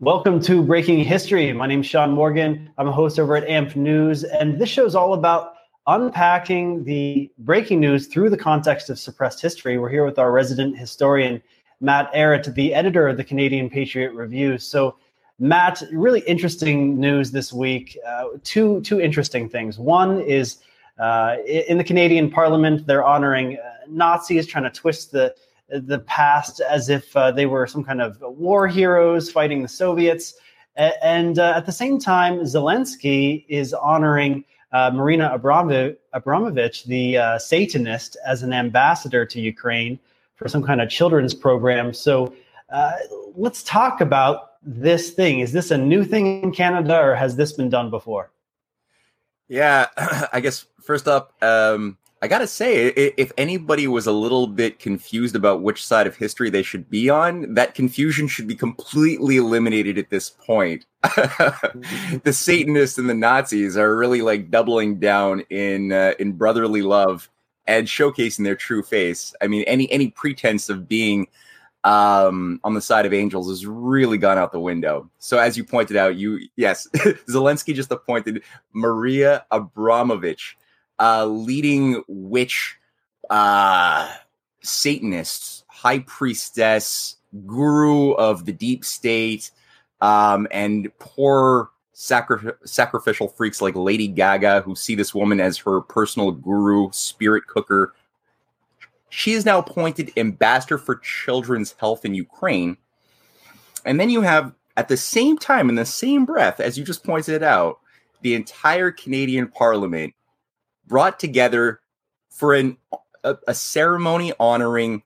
Welcome to Breaking History. My name is Sean Morgan. I'm a host over at AMP News, and this show is all about unpacking the breaking news through the context of suppressed history. We're here with our resident historian, Matt Ehret, the editor of the Canadian Patriot Review. So, Matt, really interesting news this week. Uh, two two interesting things. One is uh, in the Canadian Parliament, they're honoring uh, Nazis, trying to twist the the past as if uh, they were some kind of war heroes fighting the Soviets. And uh, at the same time, Zelensky is honoring uh, Marina Abramovich, the uh, Satanist, as an ambassador to Ukraine for some kind of children's program. So uh, let's talk about this thing. Is this a new thing in Canada or has this been done before? Yeah, I guess first up, um, I gotta say, if anybody was a little bit confused about which side of history they should be on, that confusion should be completely eliminated at this point. the Satanists and the Nazis are really like doubling down in uh, in brotherly love and showcasing their true face. I mean, any any pretense of being um, on the side of angels has really gone out the window. So, as you pointed out, you yes, Zelensky just appointed Maria Abramovich uh, leading witch uh, Satanists, high priestess, guru of the deep state, um, and poor sacri- sacrificial freaks like Lady Gaga who see this woman as her personal guru, spirit cooker. She is now appointed ambassador for children's health in Ukraine. And then you have, at the same time, in the same breath, as you just pointed out, the entire Canadian Parliament brought together for an, a, a ceremony honoring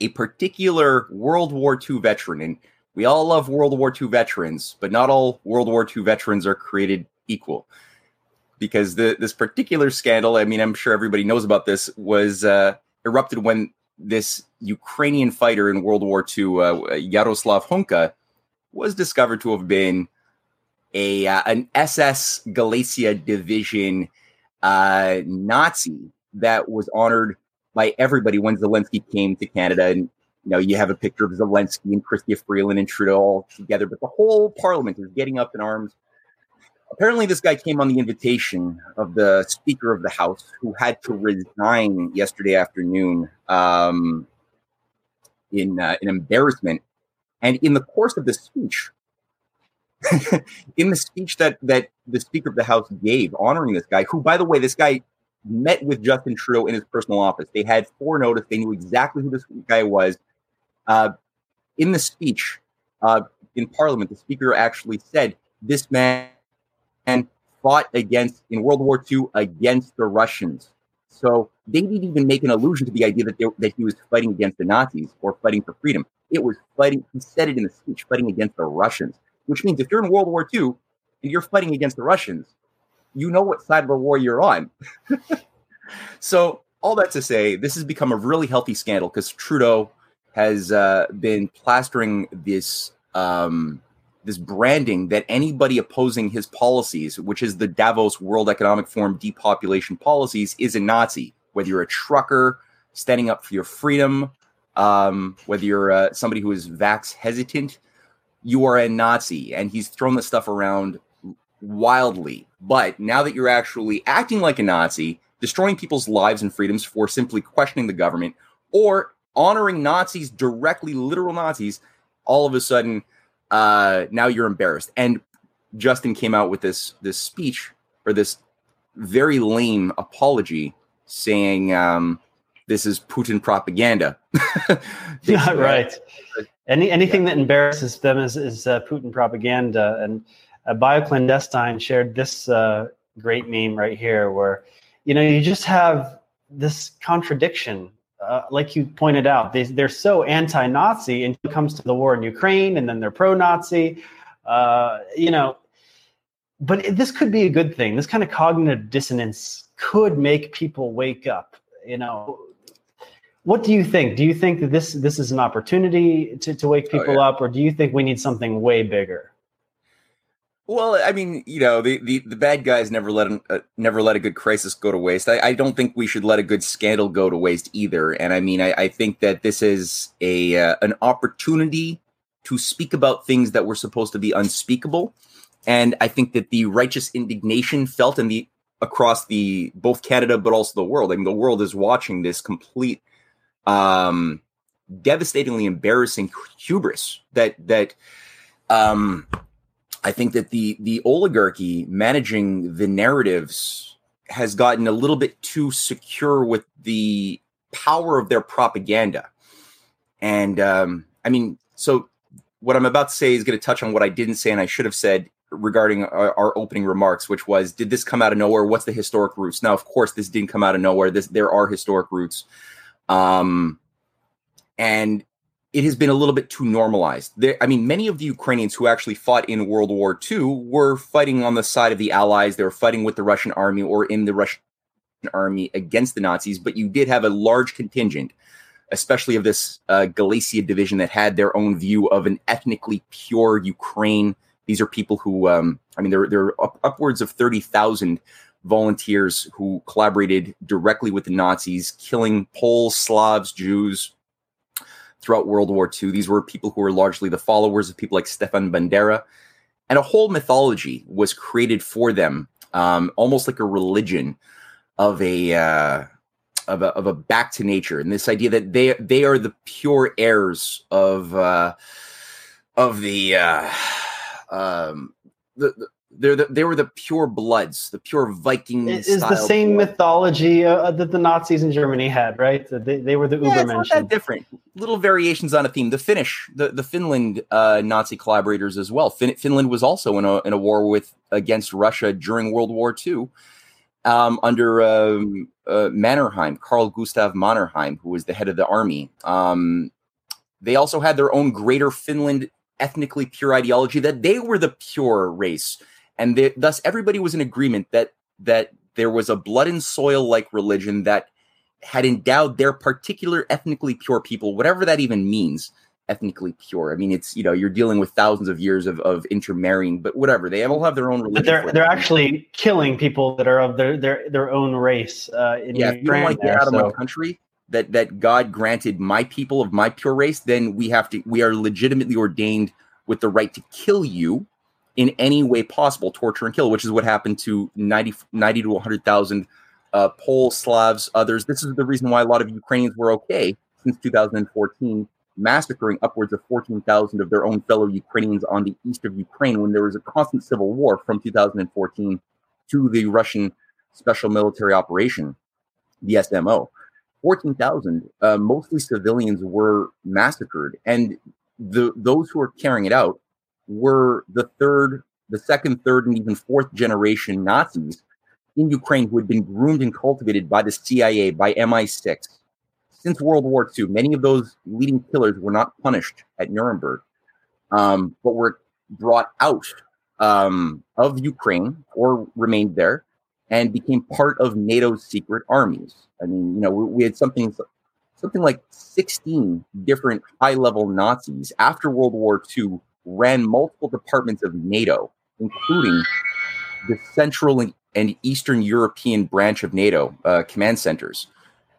a particular World War II veteran. And we all love World War II veterans, but not all World War II veterans are created equal. Because the, this particular scandal, I mean, I'm sure everybody knows about this, was uh, erupted when this Ukrainian fighter in World War II, uh, Yaroslav Hunka, was discovered to have been a uh, an SS Galicia division uh, Nazi that was honored by everybody when Zelensky came to Canada. And, you know, you have a picture of Zelensky and Chrystia Freeland and Trudeau all together, but the whole parliament is getting up in arms. Apparently, this guy came on the invitation of the Speaker of the House, who had to resign yesterday afternoon um, in uh, in embarrassment. And in the course of the speech, in the speech that that the Speaker of the House gave honoring this guy, who, by the way, this guy met with Justin Trudeau in his personal office. They had foreknown; they knew exactly who this guy was. Uh, in the speech uh, in Parliament, the Speaker actually said, "This man and fought against in World War II against the Russians." So they didn't even make an allusion to the idea that they, that he was fighting against the Nazis or fighting for freedom. It was fighting. He said it in the speech, fighting against the Russians which means if you're in World War II and you're fighting against the Russians, you know what side of the war you're on. so, all that to say, this has become a really healthy scandal because Trudeau has uh, been plastering this um, this branding that anybody opposing his policies, which is the Davos World Economic Forum depopulation policies, is a Nazi. Whether you're a trucker standing up for your freedom, um, whether you're uh, somebody who is vax hesitant, you are a Nazi. And he's thrown this stuff around wildly. But now that you're actually acting like a Nazi, destroying people's lives and freedoms for simply questioning the government or honoring Nazis directly, literal Nazis, all of a sudden, uh, now you're embarrassed. And Justin came out with this this speech or this very lame apology saying um, this is Putin propaganda. yeah, right. Any anything yeah. that embarrasses them is is uh, Putin propaganda. And uh, Bioclandestine shared this uh, great meme right here, where you know you just have this contradiction. Uh, like you pointed out, they, they're so anti-Nazi until it comes to the war in Ukraine, and then they're pro-Nazi. Uh, you know, but this could be a good thing. This kind of cognitive dissonance could make people wake up. You know, what do you think? Do you think that this this is an opportunity to, to wake people oh, yeah. up, or do you think we need something way bigger? Well, I mean, you know, the, the, the bad guys never let uh, never let a good crisis go to waste. I, I, don't think we should let a good scandal go to waste either. And I mean, I, I think that this is a uh, an opportunity to speak about things that were supposed to be unspeakable. And I think that the righteous indignation felt in the across the both Canada but also the world. I mean, the world is watching this complete, um, devastatingly embarrassing hubris that that um, I think that the the oligarchy managing the narratives has gotten a little bit too secure with the power of their propaganda. And um, I mean, so what I'm about to say is going to touch on what I didn't say and I should have said regarding our, our, opening remarks, which was, did this come out of nowhere? What's the historic roots? Now, of course, this didn't come out of nowhere. This there are historic roots, um, and it has been a little bit too normalized. There, I mean, many of the Ukrainians who actually fought in World War II were fighting on the side of the Allies. They were fighting with the Russian army or in the Russian army against the Nazis. But you did have a large contingent especially of this uh, Galicia division that had their own view of an ethnically pure Ukraine these are people who, um, I mean, there, there are up, upwards of 30,000 volunteers who collaborated directly with the Nazis, killing Poles, Slavs, Jews throughout World War II. These were people who were largely the followers of people like Stefan Bandera. And a whole mythology was created for them, um, almost like a religion of a, uh, of a, of a back to nature and this idea that they they are the pure heirs of uh, of the uh, um, the, the they're the, they were the pure bloods, the pure Viking. It is the same blood. mythology uh, that the Nazis in Germany had, right? They, they were the yeah, Ubermenschen. Not different. Little variations on a theme. The Finnish, the the Finland uh, Nazi collaborators as well. Fin- Finland was also in a in a war with against Russia during World War II. Um, under um, uh, Mannerheim, Carl Gustav Mannerheim, who was the head of the army. Um, they also had their own Greater Finland ethnically pure ideology that they were the pure race and they, thus everybody was in agreement that that there was a blood and soil like religion that had endowed their particular ethnically pure people whatever that even means ethnically pure i mean it's you know you're dealing with thousands of years of, of intermarrying but whatever they all have their own religion but they're they're actually killing people that are of their their, their own race uh in yeah if you don't like there, out so. of my country that that God granted my people of my pure race, then we have to we are legitimately ordained with the right to kill you in any way possible, torture and kill, which is what happened to 90, 90 to 100,000 uh, Poles, Slavs, others. This is the reason why a lot of Ukrainians were okay since 2014, massacring upwards of 14,000 of their own fellow Ukrainians on the east of Ukraine when there was a constant civil war from 2014 to the Russian special military operation, the SMO. 14,000, uh, mostly civilians, were massacred. And the those who are carrying it out were the third, the second, third, and even fourth generation Nazis in Ukraine who had been groomed and cultivated by the CIA, by MI6. Since World War II, many of those leading killers were not punished at Nuremberg, um, but were brought out um, of Ukraine or remained there and became part of NATO's secret armies. I mean, you know, we, we had something something like 16 different high-level Nazis after World War II ran multiple departments of NATO, including the Central and Eastern European branch of NATO uh, command centers,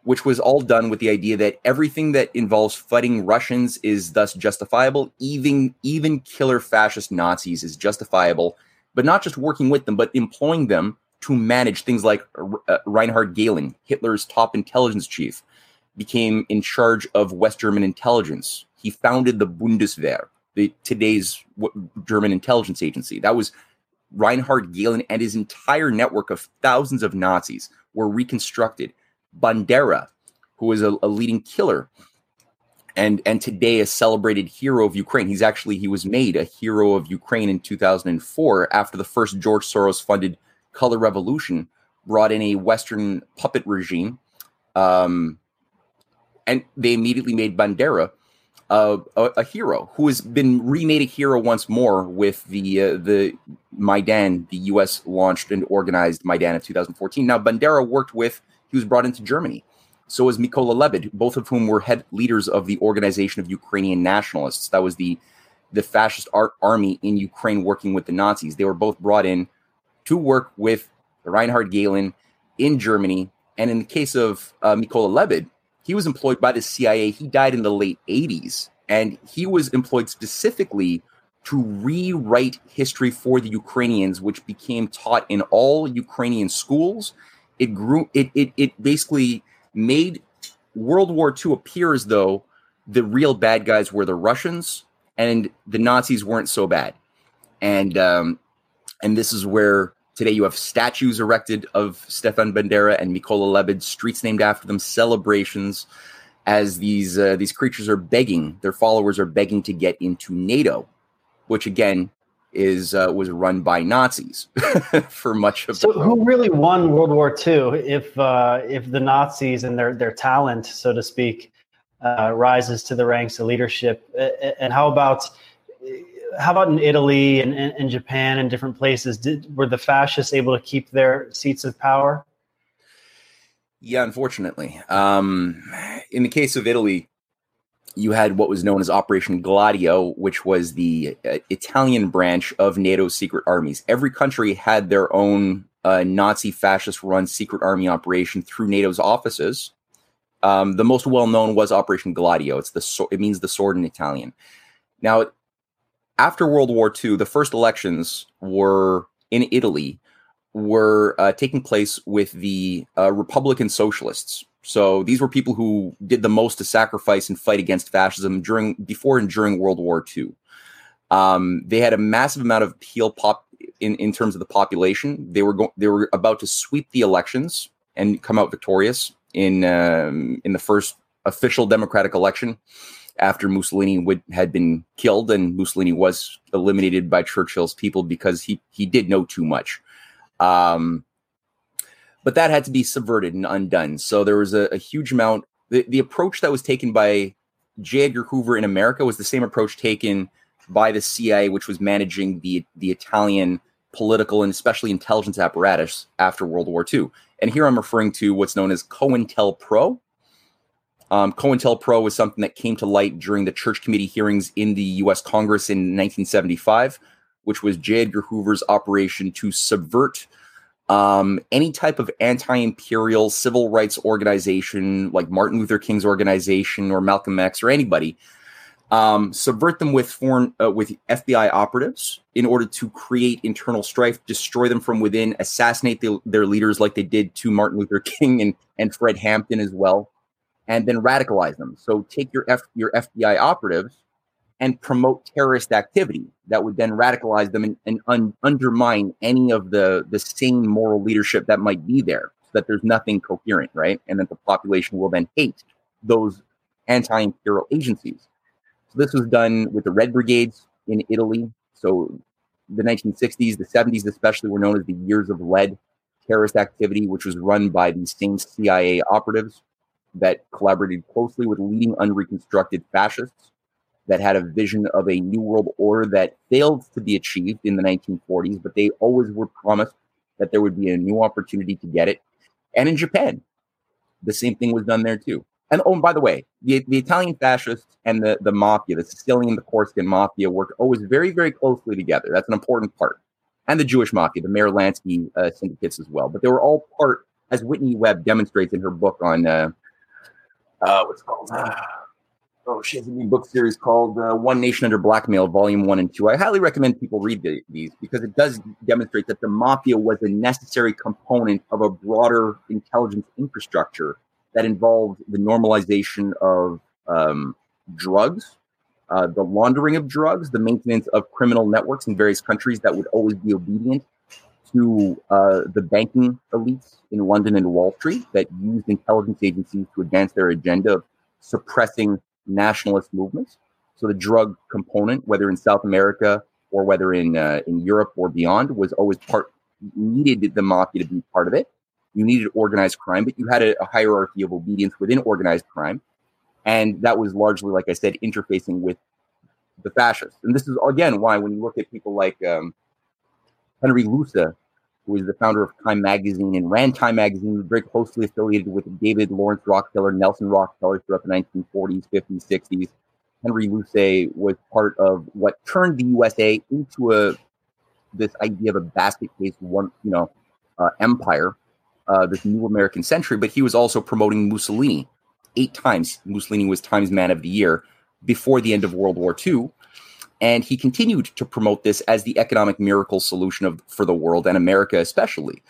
which was all done with the idea that everything that involves fighting Russians is thus justifiable. Even even killer fascist Nazis is justifiable, but not just working with them, but employing them to manage things like uh, Reinhard Gehlen, Hitler's top intelligence chief, became in charge of West German intelligence. He founded the Bundeswehr, the today's German intelligence agency. That was Reinhard Gehlen and his entire network of thousands of Nazis were reconstructed. Bandera, who was a, a leading killer and and today a celebrated hero of Ukraine. He's actually he was made a hero of Ukraine in 2004 after the first George Soros funded color revolution brought in a Western puppet regime, um, and they immediately made Bandera a, a, hero who has been remade a hero once more with the uh, the Maidan, the U.S. launched and organized Maidan of 2014. Now Bandera worked with he was brought into Germany. So was Mykola Lebed, both of whom were head leaders of the Organization of Ukrainian Nationalists. That was the the fascist art army in Ukraine working with the Nazis. They were both brought in to work with Reinhard Gehlen in Germany. And in the case of uh, Mykola Lebed, he was employed by the CIA. He died in the late 80s. and he was employed specifically to rewrite history for the Ukrainians, which became taught in all Ukrainian schools. It grew. It it it basically made World War II appear as though the real bad guys were the Russians and the Nazis weren't so bad. And um, and this is where today you have statues erected of Stefan Bandera and Mykola Lebed, streets named after them, celebrations as these uh, these creatures are begging, their followers are begging to get into NATO, which again is uh, was run by Nazis for much of. So, who really won World War II? If uh, if the Nazis and their their talent, so to speak, uh, rises to the ranks of leadership, and how about how about in Italy and, and Japan and different places? Did, were the fascists able to keep their seats of power? Yeah, unfortunately. Um, in the case of Italy, you had what was known as Operation Gladio, which was the uh, Italian branch of NATO's secret armies. Every country had their own uh, Nazi fascist run secret army operation through NATO's offices. Um, the most well known was Operation Gladio. It's the so- it means the sword in Italian. Now, after World War II, the first elections were in Italy were uh, taking place with the uh, Republican Socialists. So these were people who did the most to sacrifice and fight against fascism during, before, and during World War II. Um, they had a massive amount of appeal pop in, in terms of the population. They were go- they were about to sweep the elections and come out victorious in um, in the first official democratic election after Mussolini would, had been killed, and Mussolini was eliminated by Churchill's people because he he did know too much. Um, but that had to be subverted and undone. So there was a, a huge amount. The, the approach that was taken by J. Edgar Hoover in America was the same approach taken by the CIA, which was managing the the Italian political and especially intelligence apparatus after World War II. And here I'm referring to what's known as COINTELPRO. Um, COINTELPRO was something that came to light during the Church Committee hearings in the U.S. Congress in 1975, which was J. Edgar Hoover's operation to subvert um, any type of anti-imperial civil rights organization like Martin Luther King's organization or Malcolm X or anybody, um, subvert them with foreign uh, with FBI operatives in order to create internal strife, destroy them from within, assassinate the, their leaders like they did to Martin Luther King and and Fred Hampton as well, and then radicalize them. So take your F, your FBI operatives and promote terrorist activity that would then radicalize them and, and un- undermine any of the the sane moral leadership that might be there so that there's nothing coherent right? And that the population will then hate those anti-imperial agencies. So this was done with the red brigades in italy. So the 1960s the 70s especially were known as the years of lead terrorist activity which was run by these same cia operatives that collaborated closely with leading unreconstructed fascists that had a vision of a new world order that failed to be achieved in the 1940s, but they always were promised that there would be a new opportunity to get it. And in Japan, the same thing was done there too. And oh, and by the way, the, the Italian fascists and the, the mafia, the Sicilian, the Corsican mafia worked always very, very closely together. That's an important part. And the Jewish mafia, the Meyer Lansky uh, syndicates as well. But they were all part, as Whitney Webb demonstrates in her book on uh, uh, what's called oh, she has a new book series called uh, One Nation Under Blackmail, Volume One and Two. I highly recommend people read the, these because it does demonstrate that the mafia was a necessary component of a broader intelligence infrastructure that involved the normalization of um, drugs, uh, the laundering of drugs, the maintenance of criminal networks in various countries that would always be obedient to uh, the banking elites in London and Wall Street that used intelligence agencies to advance their agenda of suppressing nationalist movements. So the drug component, whether in South America or whether in uh, in Europe or beyond, was always part needed the mafia to be part of it. You needed organized crime, but you had a, a hierarchy of obedience within organized crime, and that was largely, like I said, interfacing with the fascists. And this is again why when you look at people like um, Henry Luce, who is the founder of Time Magazine and ran Time Magazine, very closely affiliated with David Lawrence Rockefeller, Nelson Rockefeller throughout the 1940s, 50s, 60s. Henry Luce was part of what turned the USA into a this idea of a basket case one, you know, uh, empire, uh, this new American century. But he was also promoting Mussolini eight times. Mussolini was Times Man of the Year before the end of World War II. And he continued to promote this as the economic miracle solution of, for the world and America especially.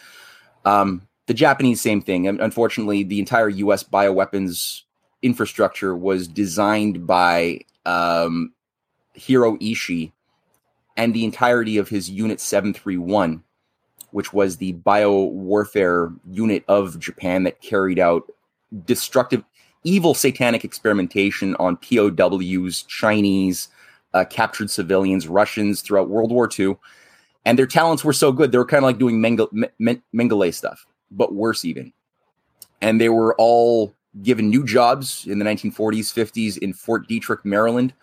Um, the Japanese, same thing. Unfortunately, the entire U.S. bioweapons infrastructure was designed by um, Hiro Ishii and the entirety of his Unit 731, which was the bio warfare unit of Japan that carried out destructive, evil satanic experimentation on POWs, Chinese, uh, captured civilians, Russians throughout World War II. And their talents were so good, they were kind of like doing Mengele stuff, but worse even. And they were all given new jobs in the 1940s, 50s in Fort Detrick, Maryland,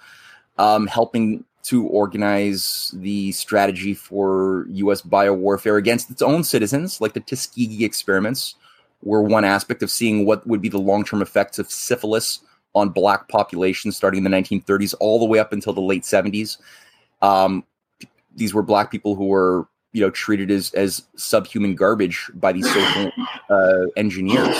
um, helping to organize the strategy for U.S. biowarfare against its own citizens, like the Tuskegee experiments, were one aspect of seeing what would be the long term effects of syphilis on black populations starting in the 1930s all the way up until the late 70s. Um, these were black people who were you know treated as as subhuman garbage by these social uh, engineers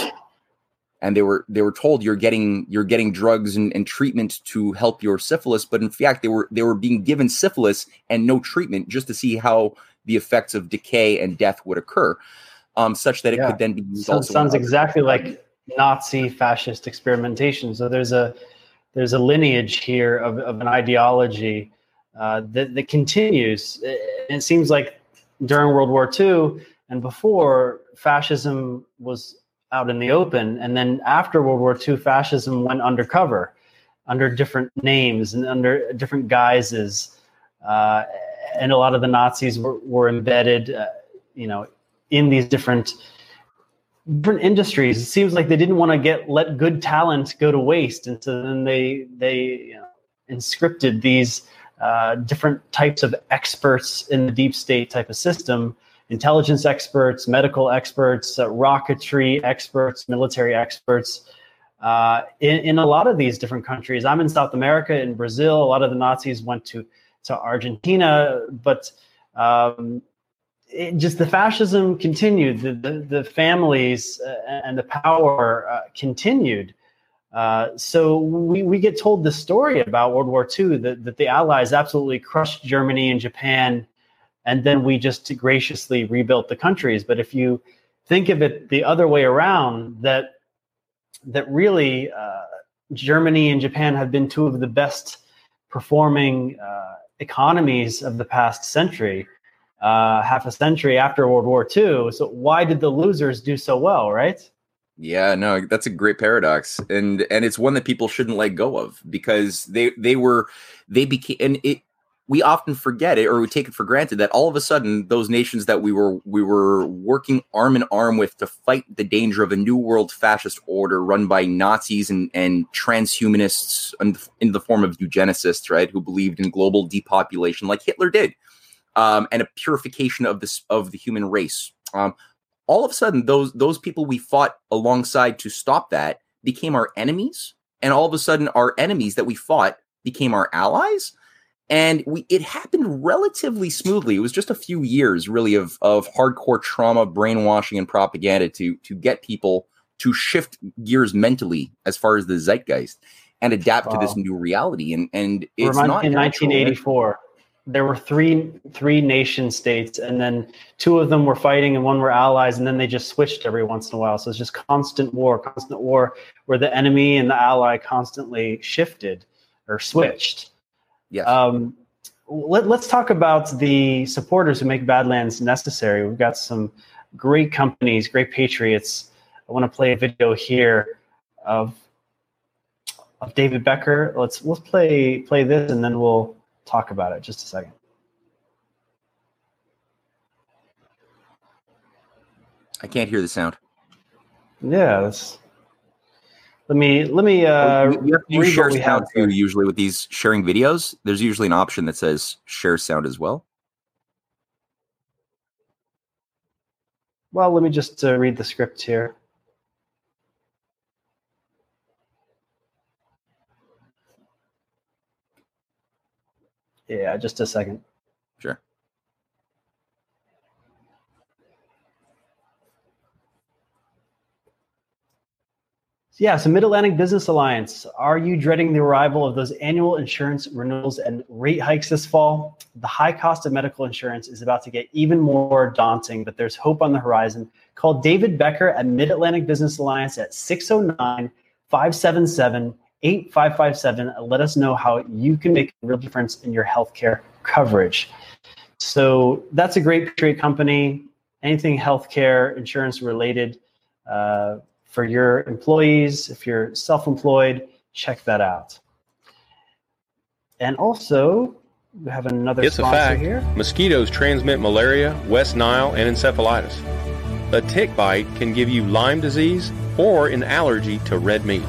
and they were they were told you're getting you're getting drugs and, and, treatment to help your syphilis but in fact they were they were being given syphilis and no treatment just to see how the effects of decay and death would occur um, such that it yeah. could then be used so sounds exactly like nazi fascist experimentation so there's a there's a lineage here of, of an ideology uh, that, that continues it seems like during world war ii and before fascism was out in the open. And then after World War II, fascism went undercover under different names and under different guises. Uh, and a lot of the Nazis were, were embedded, uh, you know, in these different different industries. It seems like they didn't want to get let good talent go to waste, and so then they they you know, inscripted these uh, different types of experts in the deep state type of system intelligence experts, medical experts, uh, rocketry experts, military experts. Uh, in, in, a lot of these different countries, I'm in South America, in Brazil. A lot of the Nazis went to to Argentina, but um, it, just the fascism continued. The the, the families uh, and the power uh, continued. Uh, so we, we get told the story about World War II that, that the Allies absolutely crushed Germany and Japan and then we just graciously rebuilt the countries. But if you think of it the other way around, that that really uh, Germany and Japan have been two of the best performing uh, economies of the past century, uh, half a century after World War II. So why did the losers do so well, right? Yeah, no, that's a great paradox, and and it's one that people shouldn't let go of because they they were they became and it we often forget it or we take it for granted that all of a sudden those nations that we were we were working arm in arm with to fight the danger of a new world fascist order run by Nazis and, and transhumanists in the form of eugenicists, right, who believed in global depopulation like Hitler did, um, and a purification of this of the human race. Um, all of a sudden, those those people we fought alongside to stop that became our enemies, and all of a sudden, our enemies that we fought became our allies and we it happened relatively smoothly. It was just a few years, really, of of hardcore trauma, brainwashing, and propaganda to to get people to shift gears mentally as far as the zeitgeist and adapt wow. to this new reality. And and it's Remind not in 1984. There were three three nation states, and then two of them were fighting, and one were allies, and then they just switched every once in a while. So it's just constant war, constant war, where the enemy and the ally constantly shifted or switched. yeah Um, let, us talk about the supporters who make Badlands necessary. We've got some great companies, great patriots. I want to play a video here of of David Becker. Let's let's play play this and then we'll talk about it. Just a second. I can't hear the sound. Yeah, that's let me let me uh you have to use share sound too usually with these sharing videos there's usually an option that says share sound as well well let me just uh, read the script here yeah just a second sure yeah, so Mid Atlantic Business Alliance, are you dreading the arrival of those annual insurance renewals and rate hikes this fall? The high cost of medical insurance is about to get even more daunting, but there's hope on the horizon. Call David Becker at Mid Atlantic Business Alliance at 609 577 8557 and let us know how you can make a real difference in your healthcare coverage. So that's a great Patriot company. Anything healthcare insurance related. Uh, for your employees. If you're self employed, check that out. And also, we have another it's sponsor a fact. here. Mosquitoes transmit malaria, West Nile, and encephalitis. A tick bite can give you Lyme disease or an allergy to red meat.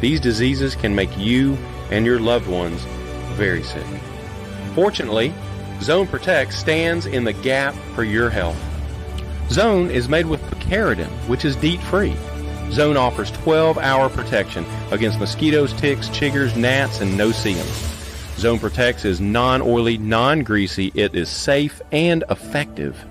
These diseases can make you and your loved ones very sick. Fortunately, Zone Protect stands in the gap for your health. Zone is made with picaridin, which is DEET free. Zone offers 12 hour protection against mosquitoes, ticks, chiggers, gnats, and no-see-ums. Zone Protects is non oily, non greasy, it is safe and effective.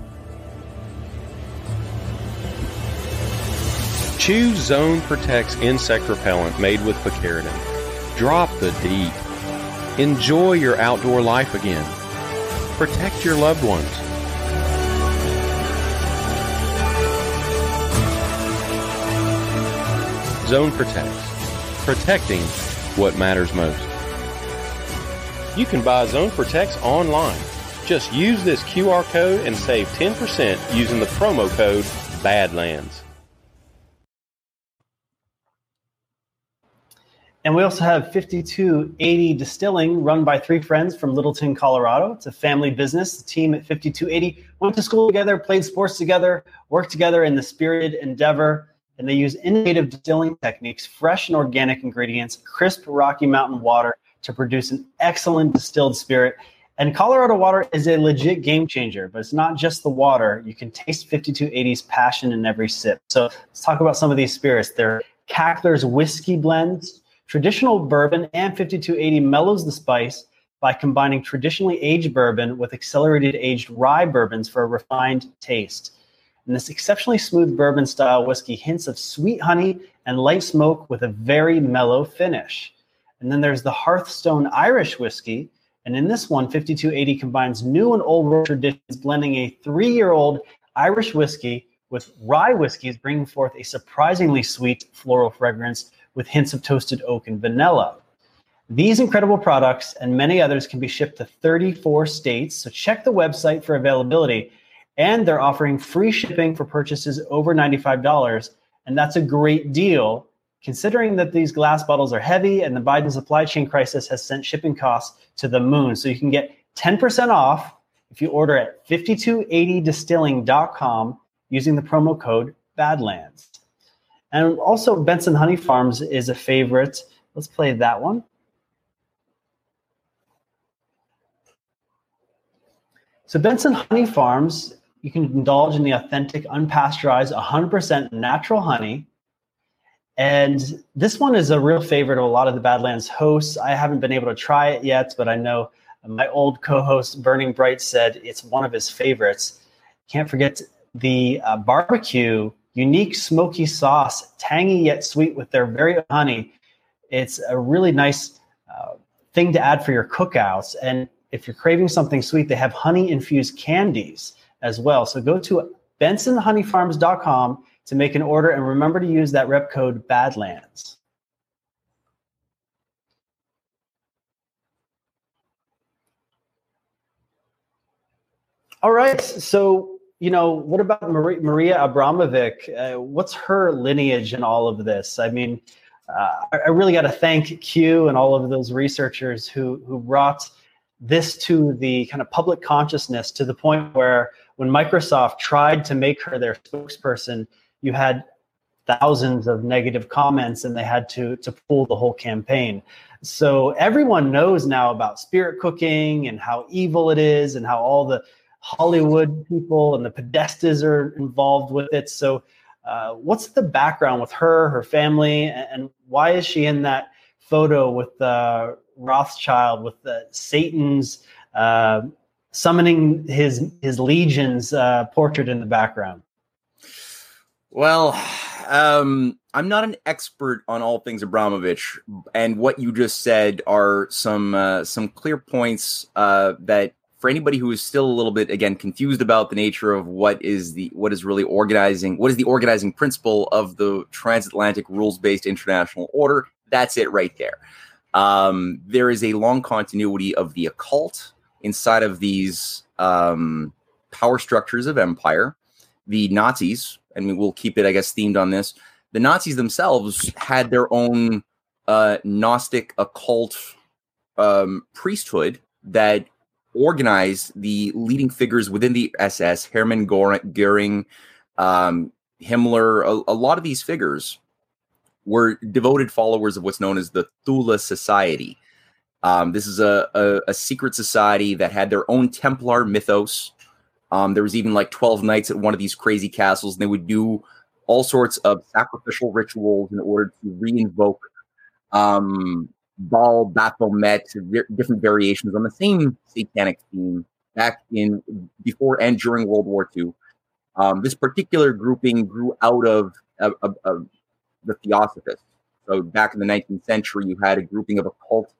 Choose Zone Protects insect repellent made with picaridin. Drop the DEET. Enjoy your outdoor life again. Protect your loved ones. Zone Protects, protecting what matters most. You can buy Zone Protects online. Just use this QR code and save 10% using the promo code BADLANDS. And we also have 5280 Distilling, run by three friends from Littleton, Colorado. It's a family business. The team at 5280 went to school together, played sports together, worked together in the spirited endeavor and they use innovative distilling techniques, fresh and organic ingredients, crisp Rocky Mountain water to produce an excellent distilled spirit. And Colorado water is a legit game changer, but it's not just the water. You can taste 5280's passion in every sip. So let's talk about some of these spirits. They're Cackler's whiskey blends, traditional bourbon, and 5280 mellows the spice by combining traditionally aged bourbon with accelerated aged rye bourbons for a refined taste. And this exceptionally smooth bourbon style whiskey hints of sweet honey and light smoke with a very mellow finish. And then there's the Hearthstone Irish whiskey. And in this one, 5280 combines new and old traditions, blending a three year old Irish whiskey with rye whiskeys, bringing forth a surprisingly sweet floral fragrance with hints of toasted oak and vanilla. These incredible products and many others can be shipped to 34 states. So check the website for availability and they're offering free shipping for purchases over $95. And that's a great deal considering that these glass bottles are heavy and the Biden supply chain crisis has sent shipping costs to the moon. So you can get 10% off if you order at 5280distilling.com using the promo code Badlands. And also, Benson Honey Farms is a favorite. Let's play that one. So, Benson Honey Farms you can indulge in the authentic, unpasteurized, 100% natural honey. And this one is a real favorite of a lot of the Badlands hosts. I haven't been able to try it yet, but I know my old co host, Burning Bright, said it's one of his favorites. Can't forget the uh, barbecue, unique smoky sauce, tangy yet sweet with their very honey. It's a really nice uh, thing to add for your cookouts. And if you're craving something sweet, they have honey infused candies as well. So go to bensonhoneyfarms.com to make an order and remember to use that rep code BADLANDS. All right. So, you know, what about Maria Abramovic? Uh, what's her lineage in all of this? I mean, uh, I really got to thank Q and all of those researchers who who brought this to the kind of public consciousness to the point where when Microsoft tried to make her their spokesperson, you had thousands of negative comments and they had to to pull the whole campaign. So everyone knows now about spirit cooking and how evil it is and how all the Hollywood people and the Podestas are involved with it. So uh, what's the background with her, her family, and why is she in that photo with uh, Rothschild with the Satan's uh, summoning his his legions uh, portrait in the background? Well, um, I'm not an expert on all things Abramovich, and what you just said are some uh, some clear points uh, that for anybody who is still a little bit again confused about the nature of what is the what is really organizing what is the organizing principle of the transatlantic rules based international order that's it right there. Um, there is a long continuity of the occult inside of these um, power structures of empire. The nazis and we will keep it i guess themed on this the nazis themselves had their own uh, gnostic occult um, priesthood that organized the leading figures within the SS, Hermann Goering, um, Himmler, a, a, lot of these figures were devoted followers of what's known as the Thule Society. Um, this is a, a, a, secret society that had their own Templar mythos. Um, there was even like 12 knights at one of these crazy castles, and they would do all sorts of sacrificial rituals in order to reinvoke um, Baal, Baphomet, different variations on the same satanic theme back in before and during World War II. Um, this particular grouping grew out of, of, of, of, the Theosophists. So back in the 19th century, you had a grouping of occult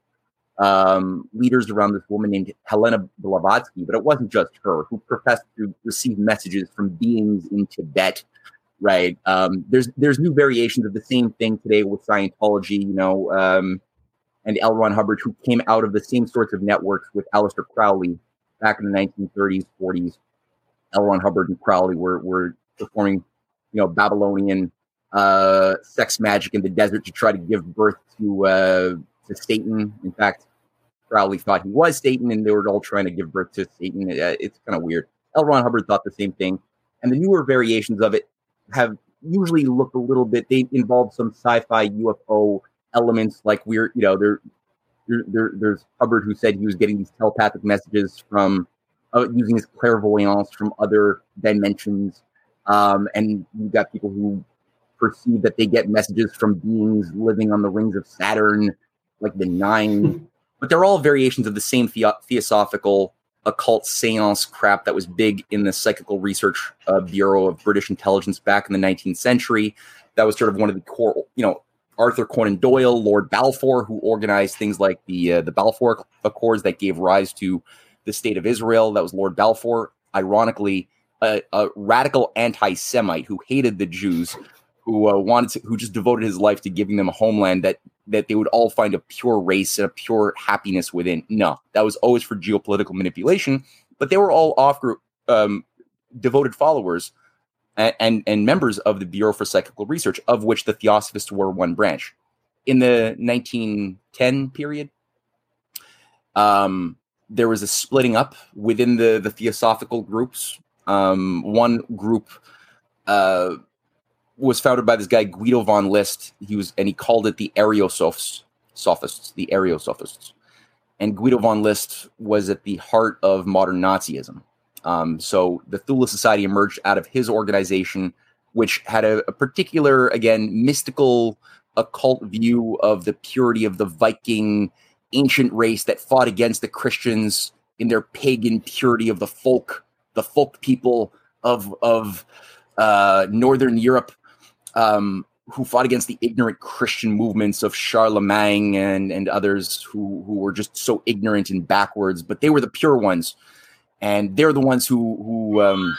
um, leaders around this woman named Helena Blavatsky, but it wasn't just her who professed to receive messages from beings in Tibet. Right? Um, there's there's new variations of the same thing today with Scientology. You know, um, and L. Ron Hubbard, who came out of the same sorts of networks with Aleister Crowley back in the 1930s, 40s. L. Ron Hubbard and Crowley were, were performing, you know, Babylonian uh, sex magic in the desert to try to give birth to uh, to Satan. In fact, Crowley thought he was Satan, and they were all trying to give birth to Satan. Uh, it's kind of weird. L. Ron Hubbard thought the same thing, and the newer variations of it have usually looked a little bit. They involve some sci-fi UFO elements like we're you know there, there, there there's Hubbard who said he was getting these telepathic messages from uh, using his clairvoyance from other dimensions, um, and you've got people who perceive that they get messages from beings living on the rings of Saturn, like the nine. but they're all variations of the same the- theosophical occult seance crap that was big in the psychical research uh, bureau of british intelligence back in the 19th century. That was sort of one of the core you know Arthur Conan Doyle, Lord Balfour, who organized things like the uh, the Balfour Accords that gave rise to the state of Israel. That was Lord Balfour, ironically, a, a radical anti-Semite who hated the Jews, who uh, wanted to, who just devoted his life to giving them a homeland that that they would all find a pure race and a pure happiness within. No, that was always for geopolitical manipulation. But they were all off group um, devoted followers and, and members of the Bureau for Psychical Research, of which the Theosophists were one branch. In the 1910 period, um, there was a splitting up within the, the Theosophical groups. Um, one group uh, was founded by this guy Guido von List. He was, and he called it the Ariosophists, sophists, the Ariosophists. And Guido von List was at the heart of modern Nazism. Um, so the Thule Society emerged out of his organization, which had a, a, particular, again, mystical, occult view of the purity of the Viking ancient race that fought against the Christians in their pagan purity of the folk, the folk people of of uh, Northern Europe. Um, who fought against the ignorant Christian movements of Charlemagne and, and others who, who were just so ignorant and backwards, but they were the pure ones and they're the ones who who um,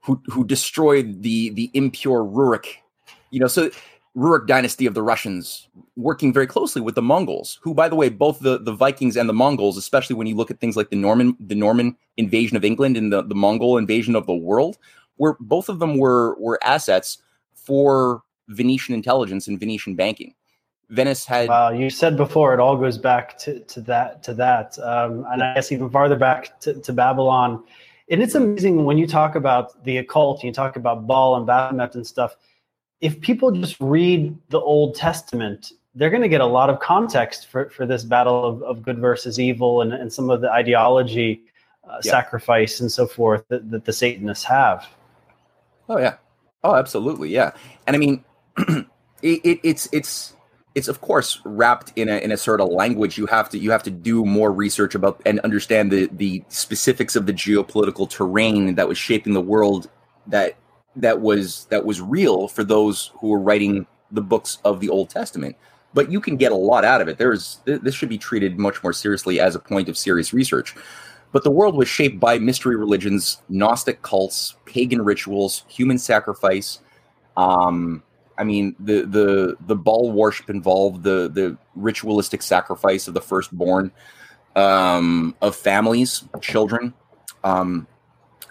who who destroyed the the impure Rurik. You know, so Rurik dynasty of the Russians working very closely with the Mongols, who, by the way, both the, the Vikings and the Mongols, especially when you look at things like the Norman the Norman invasion of England and the, the Mongol invasion of the world, where both of them were were assets for Venetian intelligence and Venetian banking. Venice had. Wow, you said before it all goes back to, to that to that, um, and I guess even farther back to, to Babylon. And it's amazing when you talk about the occult, and you talk about Baal and Baphomet and stuff. If people just read the Old Testament, they're going to get a lot of context for, for this battle of, of good versus evil and, and some of the ideology, uh, yeah. sacrifice, and so forth that, that the Satanists have. Oh yeah, oh absolutely, yeah. And I mean, it, it, it's it's it's of course wrapped in a in a sort of language you have to you have to do more research about and understand the the specifics of the geopolitical terrain that was shaping the world that that was that was real for those who were writing the books of the Old Testament. But you can get a lot out of it. There's this should be treated much more seriously as a point of serious research. But the world was shaped by mystery religions, Gnostic cults, pagan rituals, human sacrifice. Um, I mean, the the the Baal worship involved the the ritualistic sacrifice of the firstborn um, of families, children. Um,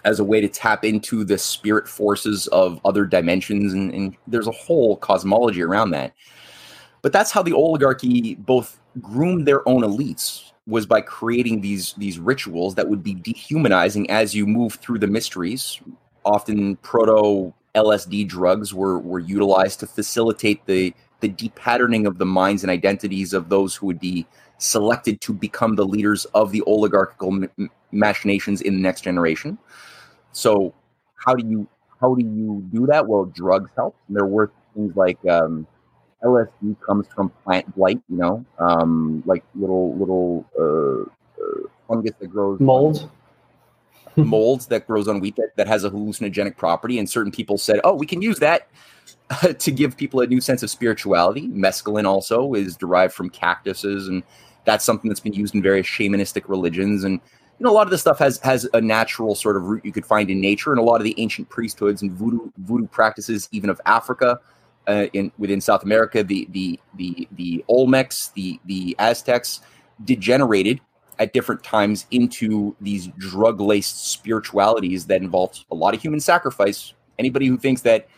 as a way to tap into the spirit forces of other dimensions. And, and, there's a whole cosmology around that. But that's how the oligarchy both groomed their own elites was by creating these these rituals that would be dehumanizing as you move through the mysteries. Often proto LSD drugs were were utilized to facilitate the the depatterning of the minds and identities of those who would be selected to become the leaders of the oligarchical machinations in the next generation. So how do you how do you do that? Well, drugs help. And there were things like um, LSD comes from plant blight, you know, um, like little little uh, uh, fungus that grows mold. molds that grows on wheat that, that has a hallucinogenic property, and certain people said, "Oh, we can use that to give people a new sense of spirituality." Mescaline also is derived from cactuses, and that's something that's been used in various shamanistic religions. And you know, a lot of this stuff has has a natural sort of root you could find in nature, and a lot of the ancient priesthoods and voodoo voodoo practices, even of Africa, uh, in within South America, the the the the Olmecs, the the Aztecs, degenerated at different times into these drug laced spiritualities that involved a lot of human sacrifice. Anybody who thinks that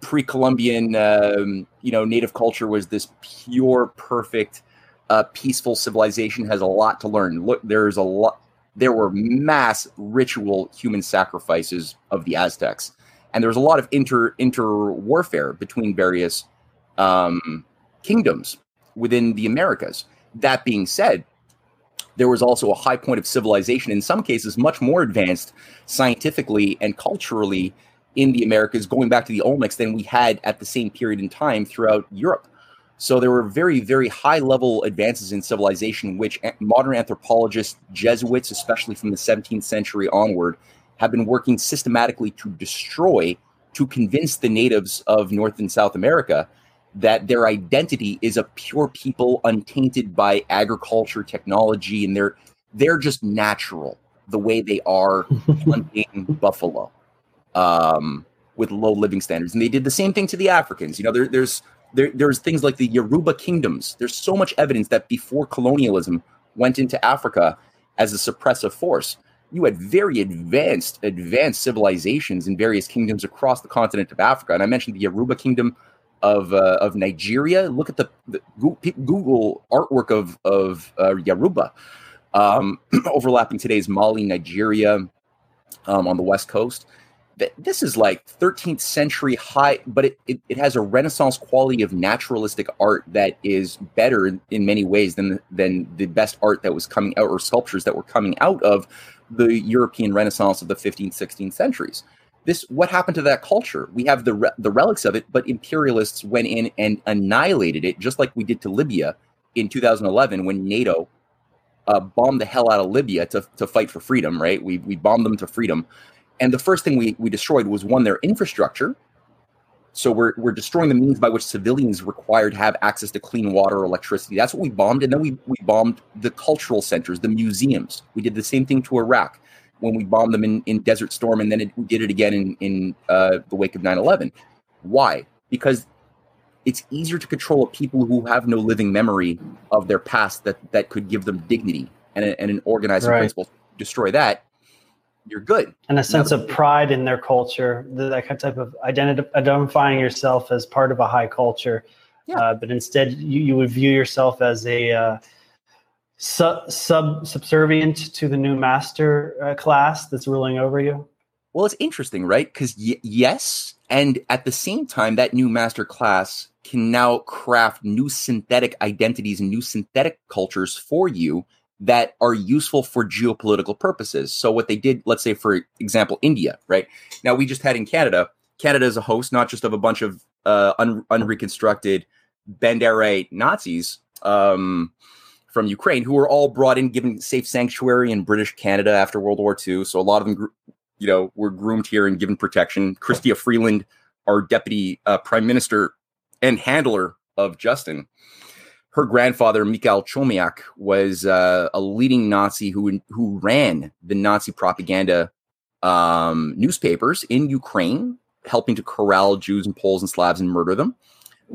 pre-Columbian, um, you know, native culture was this pure, perfect, uh, peaceful civilization has a lot to learn. Look, there's a lot there were mass ritual human sacrifices of the Aztecs, and there was a lot of inter inter warfare between various um, kingdoms within the Americas. That being said, there was also a high point of civilization, in some cases, much more advanced scientifically and culturally in the Americas, going back to the Olmecs than we had at the same period in time throughout Europe. So there were very, very high level advances in civilization, which modern anthropologists, Jesuits, especially from the 17th century onward, have been working systematically to destroy to convince the natives of North and South America that their identity is a pure people untainted by agriculture, technology, and they're they're just natural the way they are hunting buffalo um, with low living standards. And they did the same thing to the Africans. You know, there, there's there, there's things like the Yoruba kingdoms. There's so much evidence that before colonialism went into Africa as a suppressive force, you had very advanced, advanced civilizations in various kingdoms across the continent of Africa. And I mentioned the Yoruba kingdom of uh, of Nigeria. Look at the, the Google artwork of of uh, Yoruba, um, overlapping today's Mali, Nigeria, um, on the west coast this is like 13th century high, but it, it, it, has a Renaissance quality of naturalistic art that is better in, many ways than than the best art that was coming out or sculptures that were coming out of the European Renaissance of the 15th, 16th centuries. This what happened to that culture? We have the re- the relics of it, but imperialists went in and annihilated it, just like we did to Libya in 2011 when NATO uh, bombed the hell out of Libya to, to fight for freedom. Right? We we bombed them to freedom and the first thing we, we destroyed was one, their infrastructure. So we're, we're destroying the means by which civilians required to have access to clean water or electricity. That's what we bombed. And then we, we bombed the cultural centers, the museums. We did the same thing to Iraq when we bombed them in, in Desert Storm. And then it, we did it again in, in uh, the wake of 9 11. Why? Because it's easier to control people who have no living memory of their past that, that could give them dignity and, a, and an organizing right. principle. Destroy that you're good. And a sense of pride in their culture, that type of identi- identifying yourself as part of a high culture. Yeah. Uh, but instead, you, you would view yourself as a uh, sub, sub subservient to the new master uh, class that's ruling over you. Well, it's interesting, right? Because y- yes, and at the same time, that new master class can now craft new synthetic identities and new synthetic cultures for you that are useful for geopolitical purposes. So what they did, let's say for example, India, right? Now we just had in Canada, Canada is a host not just of a bunch of uh, un- unreconstructed Banderite Nazis um, from Ukraine who were all brought in, given safe sanctuary in British Canada after World War II. So a lot of them, you know, were groomed here and given protection. Chrystia Freeland, our deputy uh, prime minister and handler of Justin, her grandfather Mikhail Chomiak was uh, a leading Nazi who who ran the Nazi propaganda um, newspapers in Ukraine, helping to corral Jews and Poles and Slavs and murder them.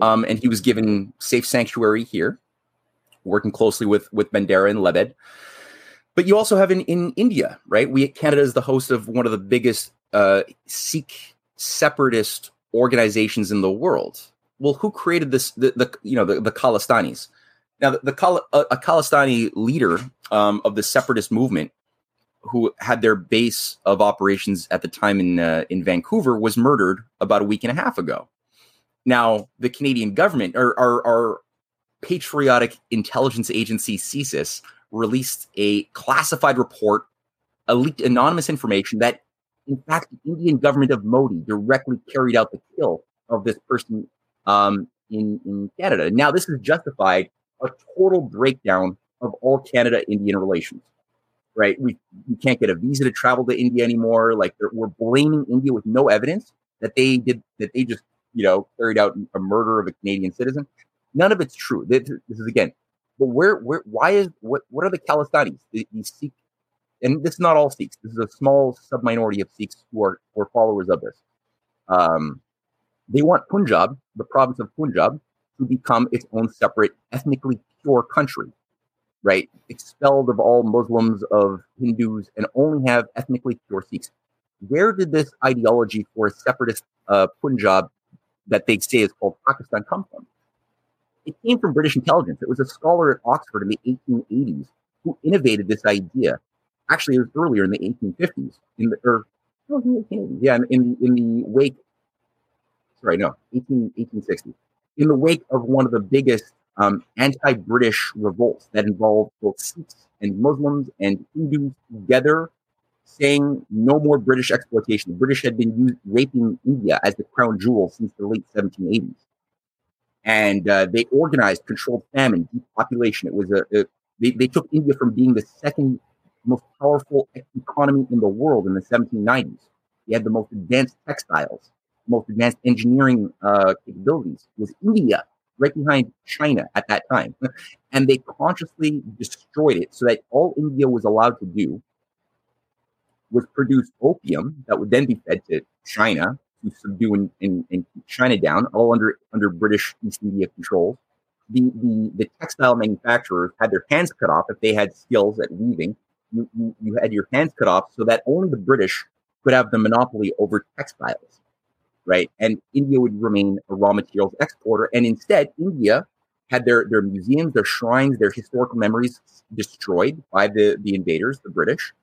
Um, and he was given safe sanctuary here, working closely with with Bandera and Lebed. But you also have in, in India, right? We Canada is the host of one of the biggest uh, Sikh separatist organizations in the world. Well, who created this? The, the you know the, the Khalistanis. Now, the, the a, Khalistani leader um, of the separatist movement, who had their base of operations at the time in uh, in Vancouver, was murdered about a week and a half ago. Now, the Canadian government, or our, our patriotic intelligence agency, CSIS, released a classified report, leaked anonymous information that, in fact, the Indian government of Modi directly carried out the kill of this person um, in, in Canada. Now, this has justified a total breakdown of all Canada Indian relations. Right, we, we can't get a visa to travel to India anymore. Like we're blaming India with no evidence that they did that they just you know carried out a murder of a Canadian citizen. None of it's true. This, is again but where, where, why is what? What are the Khalistanis? These Sikh, and this is not all Sikhs. This is a small sub minority of Sikhs who are who are followers of this. Um, they want Punjab, the province of Punjab, to become its own separate, ethnically pure country, right? Expelled of all Muslims, of Hindus, and only have ethnically pure Sikhs. Where did this ideology for a separatist uh, Punjab that they say is called Khalistan come from? It came from British intelligence. It was a scholar at Oxford in the 1880s who innovated this idea. Actually, it was earlier in the 1850s, in the or yeah, in, in, the wake. Sorry, no, 18, 1860. In the wake of one of the biggest um, anti-British revolts that involved both Sikhs and Muslims and Hindus together, saying no more British exploitation. The British had been used, raping India as the crown jewel since the late 1780s and uh, they organized controlled famine, depopulation. It was a, a they, they took India from being the second most powerful economy in the world in the 1790s. They had the most advanced textiles, most advanced engineering uh, capabilities. It was India right behind China at that time, and they consciously destroyed it so that all India was allowed to do was produce opium that would then be fed to China, to subdue and, and, and China down, all under under British East India control. The, the the textile manufacturers had their hands cut off if they had skills at weaving. You, you, you had your hands cut off so that only the British could have the monopoly over textiles, right? And India would remain a raw materials exporter. And instead, India had their, their museums, their shrines, their historical memories destroyed by the, the invaders, the British.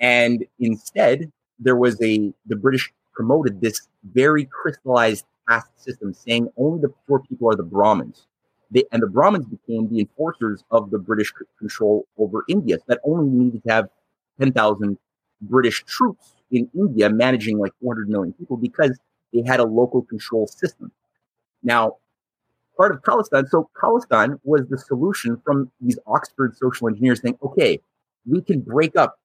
And instead, there was a the British promoted this very crystallized caste system, saying only the poor people are the Brahmins. They, and the Brahmins became the enforcers of the British control over India. So that only needed to have 10,000 British troops in India managing like 400 million people because they had a local control system. Now, part of Khalistan, so Khalistan was the solution from these Oxford social engineers saying, okay, we can break up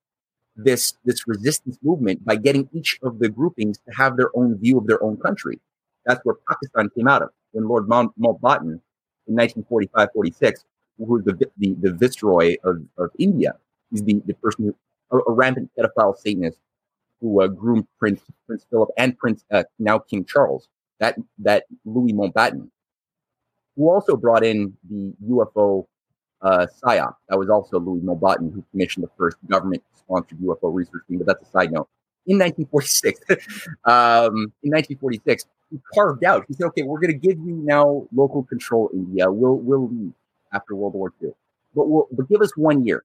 this this resistance movement by getting each of the groupings to have their own view of their own country. That's where Pakistan came out of when Lord Mount, Mountbatten in 1945-46, who was the, the, the viceroy of, of India, he's the, the person who, a, a rampant pedophile Satanist who uh, groomed Prince Prince Philip and Prince uh, now King Charles. That that Louis Mountbatten, who also brought in the UFO uh, PSYOP. That was also Louis Mountbatten who commissioned the first government-sponsored UFO research team, but that's a side note. In 1946, um, in 1946, he carved out. He said, "Okay, we're going to give you now local control India. We'll we'll leave after World War II, but we'll but give us one year."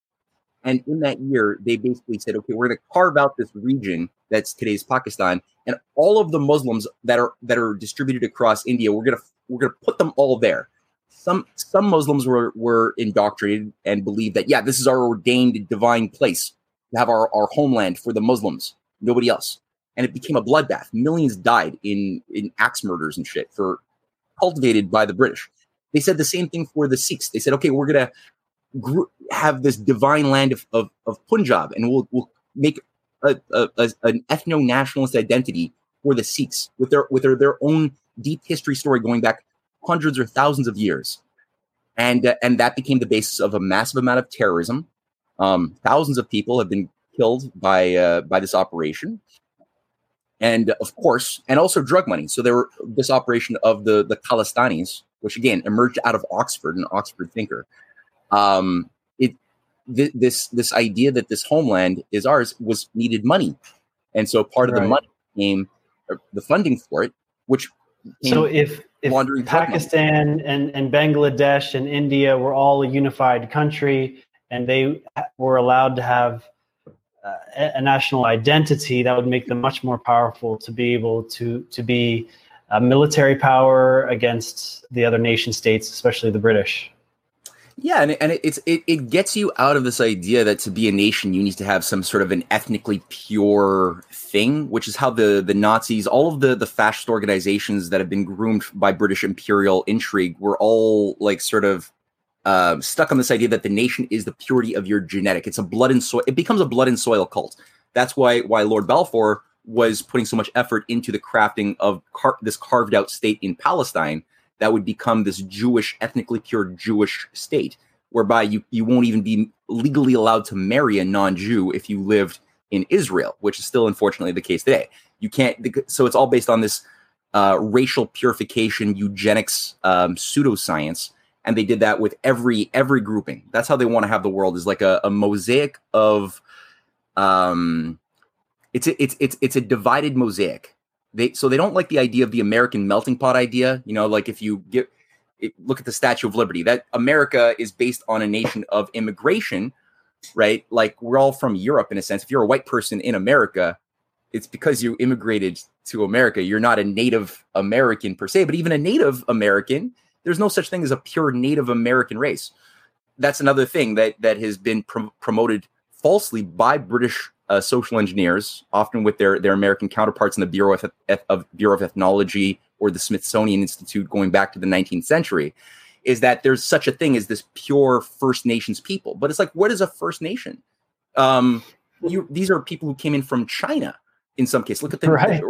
And in that year, they basically said, "Okay, we're going to carve out this region that's today's Pakistan, and all of the Muslims that are that are distributed across India, we're going to we're going to put them all there." Some some Muslims were were indoctrinated and believed that yeah, this is our ordained divine place to have our, our homeland for the Muslims, nobody else. And it became a bloodbath. Millions died in in axe murders and shit for cultivated by the British. They said the same thing for the Sikhs. They said, okay, we're gonna gr- have this divine land of, of, of Punjab, and we'll we'll make a, a, a an ethno nationalist identity for the Sikhs with their with their, their own deep history story going back hundreds or thousands of years, and uh, and that became the basis of a massive amount of terrorism. Um, thousands of people have been killed by uh, by this operation, and of course, and also drug money. So there were this operation of the the Khalistanis, which again emerged out of Oxford, an Oxford thinker. Um, it th- this this idea that this homeland is ours was needed money, and so part of right. the money came the funding for it, which so if if Pakistan and, and Bangladesh and India were all a unified country and they were allowed to have uh, a national identity, that would make them much more powerful to be able to to be a military power against the other nation states, especially the British. Yeah, and, and it's it, it gets you out of this idea that to be a nation you need to have some sort of an ethnically pure thing, which is how the the Nazis, all of the the fascist organizations that have been groomed by British imperial intrigue, were all like sort of uh, stuck on this idea that the nation is the purity of your genetic. It's a blood and soil. It becomes a blood and soil cult. That's why why Lord Balfour was putting so much effort into the crafting of car- this carved out state in Palestine that would become this Jewish, ethnically pure Jewish state, whereby you, you won't even be legally allowed to marry a non Jew if you lived in Israel, which is still unfortunately the case today. You can't, so it's all based on this uh, racial purification, eugenics, um, pseudoscience. And they did that with every every grouping. That's how they want to have the world is like a, a mosaic of um it's a, it's it's it's a divided mosaic they so they don't like the idea of the American melting pot idea. You know, like if you get it, look at the Statue of Liberty, that America is based on a nation of immigration, right? Like we're all from Europe in a sense. If you're a white person in America, it's because you immigrated to America. You're not a Native American per se, but even a Native American, there's no such thing as a pure Native American race. That's another thing that that has been promoted falsely by British uh, social engineers, often with their their American counterparts in the Bureau of, of Bureau of Ethnology or the Smithsonian Institute, going back to the 19th century, is that there's such a thing as this pure First Nations people. But it's like, what is a First Nation? Um, you, these are people who came in from China in some case. Look at the, right.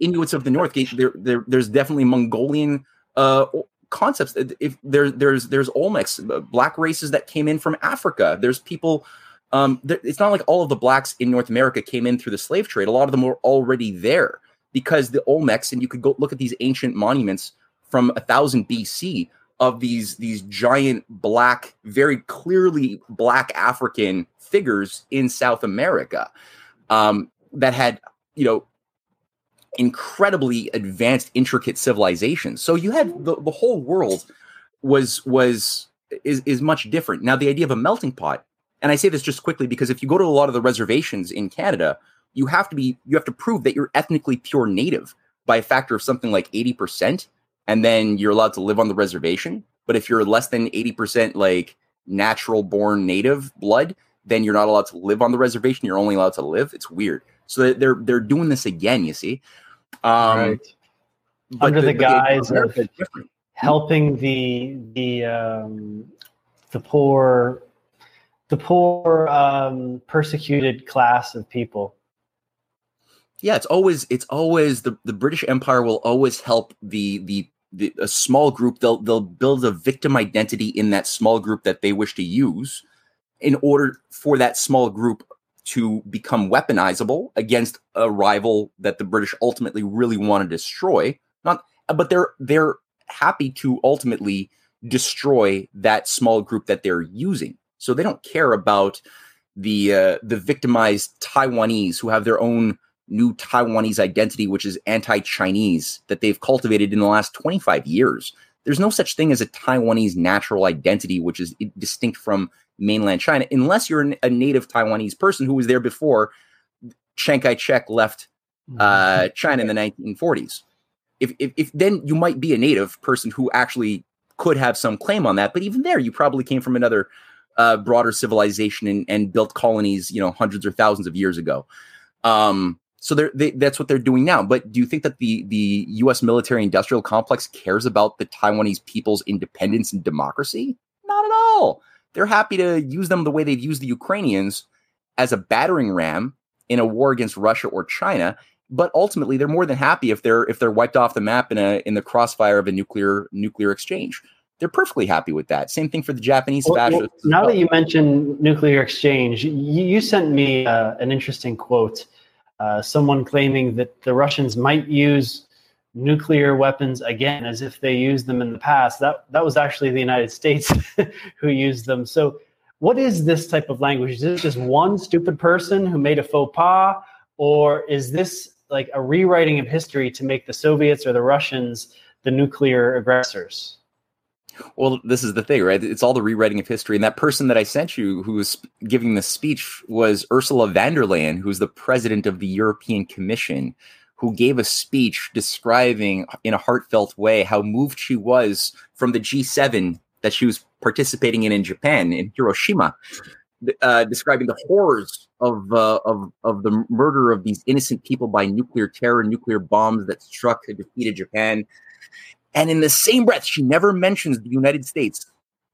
Inuits of the North. There, there, there's definitely Mongolian uh, concepts. If there, there's there's Olmecs, uh, black races that came in from Africa. There's people um, th- it's not like all of the blacks in North America came in through the slave trade. A lot of them were already there because the Olmecs, and you could go look at these ancient monuments from thousand BC of these these giant black, very clearly black African figures in South America um, that had you know incredibly advanced, intricate civilizations. So you had the, the whole world was was is is much different. Now the idea of a melting pot and I say this just quickly because if you go to a lot of the reservations in Canada, you have to be you have to prove that you're ethnically pure native by a factor of something like 80% and then you're allowed to live on the reservation. But if you're less than 80% like natural born native blood, then you're not allowed to live on the reservation. You're only allowed to live. It's weird. So they're they're doing this again, you see. Um, right. Under the, the guise of helping the the um, the poor the poor um, persecuted class of people. Yeah it's always it's always the, the british empire will always help the, the the a small group. They'll they'll build a victim identity in that small group that they wish to use in order for that small group to become weaponizable against a rival that the british ultimately really want to destroy. Not but they're they're happy to ultimately destroy that small group that they're using so they don't care about the uh, the victimized Taiwanese who have their own new Taiwanese identity, which is anti-Chinese that they've cultivated in the last 25 years. There's no such thing as a Taiwanese natural identity, which is distinct from mainland China, unless you're a native Taiwanese person who was there before Chiang Kai-shek left uh, mm-hmm. China in the 1940s. If, if, if then you might be a native person who actually could have some claim on that, but even there, you probably came from another uh, broader civilization and, and, built colonies, you know, hundreds or thousands of years ago. Um, so they, that's what they're doing now. But do you think that the the U.S. military industrial complex cares about the Taiwanese people's independence and democracy? Not at all. They're happy to use them the way they've used the Ukrainians as a battering ram in a war against Russia or China. But ultimately, they're more than happy if they're if they're wiped off the map in a in the crossfire of a nuclear nuclear exchange. They're perfectly happy with that. Same thing for the Japanese well, fascists. Well, now that you mentioned nuclear exchange, you, you sent me uh, an interesting quote. Uh, someone claiming that the Russians might use nuclear weapons again as if they used them in the past. That that was actually the United States who used them. So what is this type of language? Is this just one stupid person who made a faux pas, or is this like a rewriting of history to make the Soviets or the Russians the nuclear aggressors? Well, this is the thing, right? It's all the rewriting of history. And that person that I sent you who was giving the speech was Ursula von der Leyen, who's the president of the European Commission who gave a speech describing in a heartfelt way how moved she was from the G7 that she was participating in in Japan, in Hiroshima, uh, describing the horrors of, uh, of, of the murder of these innocent people by nuclear terror, nuclear bombs that struck and defeated Japan. And in the same breath, she never mentions the United States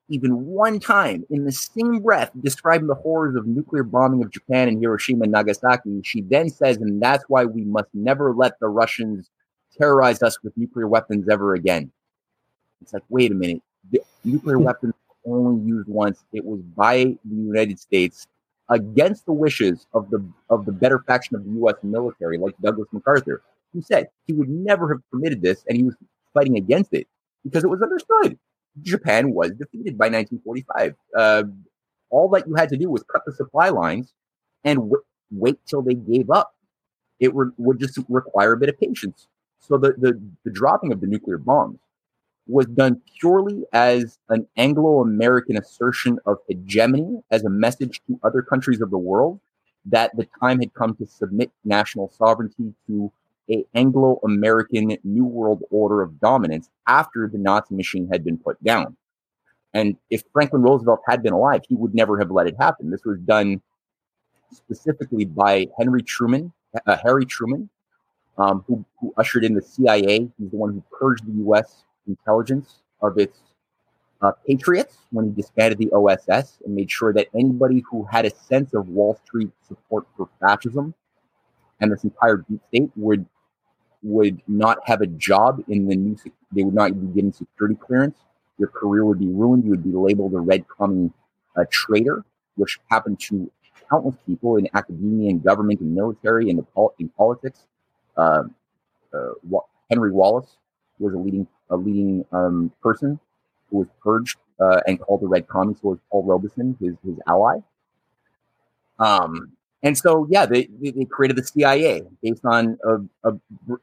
even one time in the same breath describing the horrors of nuclear bombing of Japan and Hiroshima and Nagasaki, she then says, and that's why we must never let the Russians terrorize us with nuclear weapons ever again. It's like, wait a minute. The nuclear hmm. weapons were only used once. It was by the United States against the wishes of the of the better faction of the US military, like Douglas MacArthur, who said he would never have permitted this and he was fighting against it because it was understood Japan was defeated by 1945. Uh, all that you had to do was cut the supply lines and w- wait till they gave up. It re- would just require a bit of patience. So the, the, the dropping of the nuclear bombs was done purely as an Anglo-American assertion of hegemony, as a message to other countries of the world that the time had come to submit national sovereignty to a Anglo-American New World Order of dominance after the Nazi machine had been put down. And if Franklin Roosevelt had been alive, he would never have let it happen. This was done specifically by Henry Truman, uh, Harry Truman, um, who, who, ushered in the CIA. He's the one who purged the U.S. intelligence of its uh, patriots when he disbanded the OSS and made sure that anybody who had a sense of Wall Street support for fascism and this entire deep state would would not have a job in the new, they would not be getting security clearance. Your career would be ruined. You would be labeled a red commie uh, traitor, which happened to countless people in academia and government and military and pol- in politics. Uh, uh, Henry Wallace was a leading a leading um, person who was purged uh, and called a red commie. Was Paul Robeson, his his ally. Um, and so, yeah, they, they created the CIA based on a, a,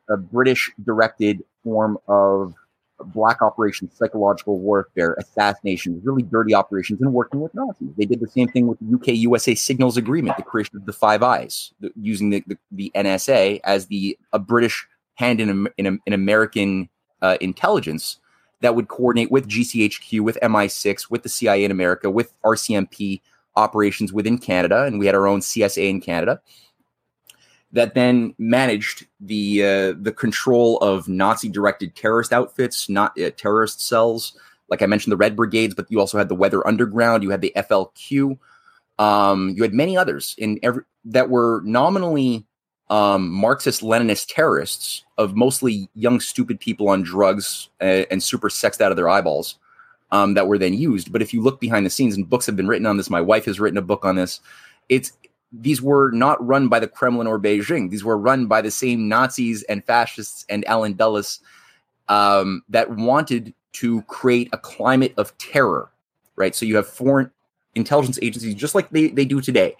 a British directed form of black operations, psychological warfare, assassinations, really dirty operations, and working with Nazis. They did the same thing with the UK USA Signals Agreement, the creation of the Five Eyes, the, using the, the, the, NSA as the a British hand in, in, in American uh, intelligence that would coordinate with GCHQ, with MI6, with the CIA in America, with RCMP, operations within Canada, and we had our own CSA in Canada that then managed the uh, the control of Nazi-directed terrorist outfits, not uh, terrorist cells. Like I mentioned, the Red Brigades, but you also had the Weather Underground. You had the FLQ. Um, you had many others in every that were nominally um, Marxist-Leninist terrorists of mostly young, stupid people on drugs uh, and super sexed out of their eyeballs um, that were then used. But if you look behind the scenes, and books have been written on this, my wife has written a book on this. It's these were not run by the Kremlin or Beijing. These were run by the same Nazis and fascists and Allen Dulles um, that wanted to create a climate of terror, right? So you have foreign intelligence agencies, just like they, they do today,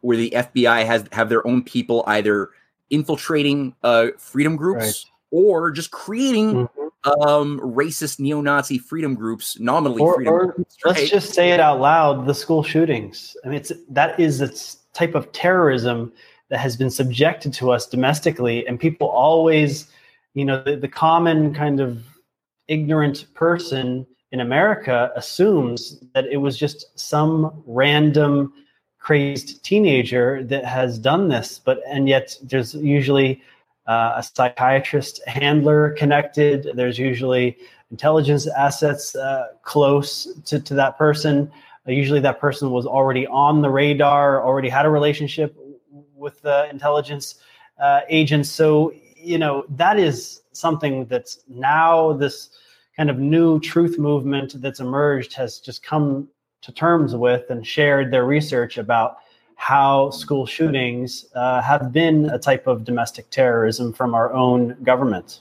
where the FBI has have their own people either infiltrating uh, freedom groups right. or just creating mm-hmm um, racist neo-Nazi freedom groups, nominally or, freedom or groups. Right? Let's just say it out loud: the school shootings. I mean, it's that is a type of terrorism that has been subjected to us domestically, and people always, you know, the, the common kind of ignorant person in America assumes that it was just some random crazed teenager that has done this, but and yet there's usually uh, a psychiatrist handler connected. There's usually intelligence assets uh, close to, to that person. Uh, usually, that person was already on the radar, already had a relationship with the intelligence uh, agents. So you know that is something that's now this kind of new truth movement that's emerged has just come to terms with and shared their research about how school shootings uh, have been a type of domestic terrorism from our own government.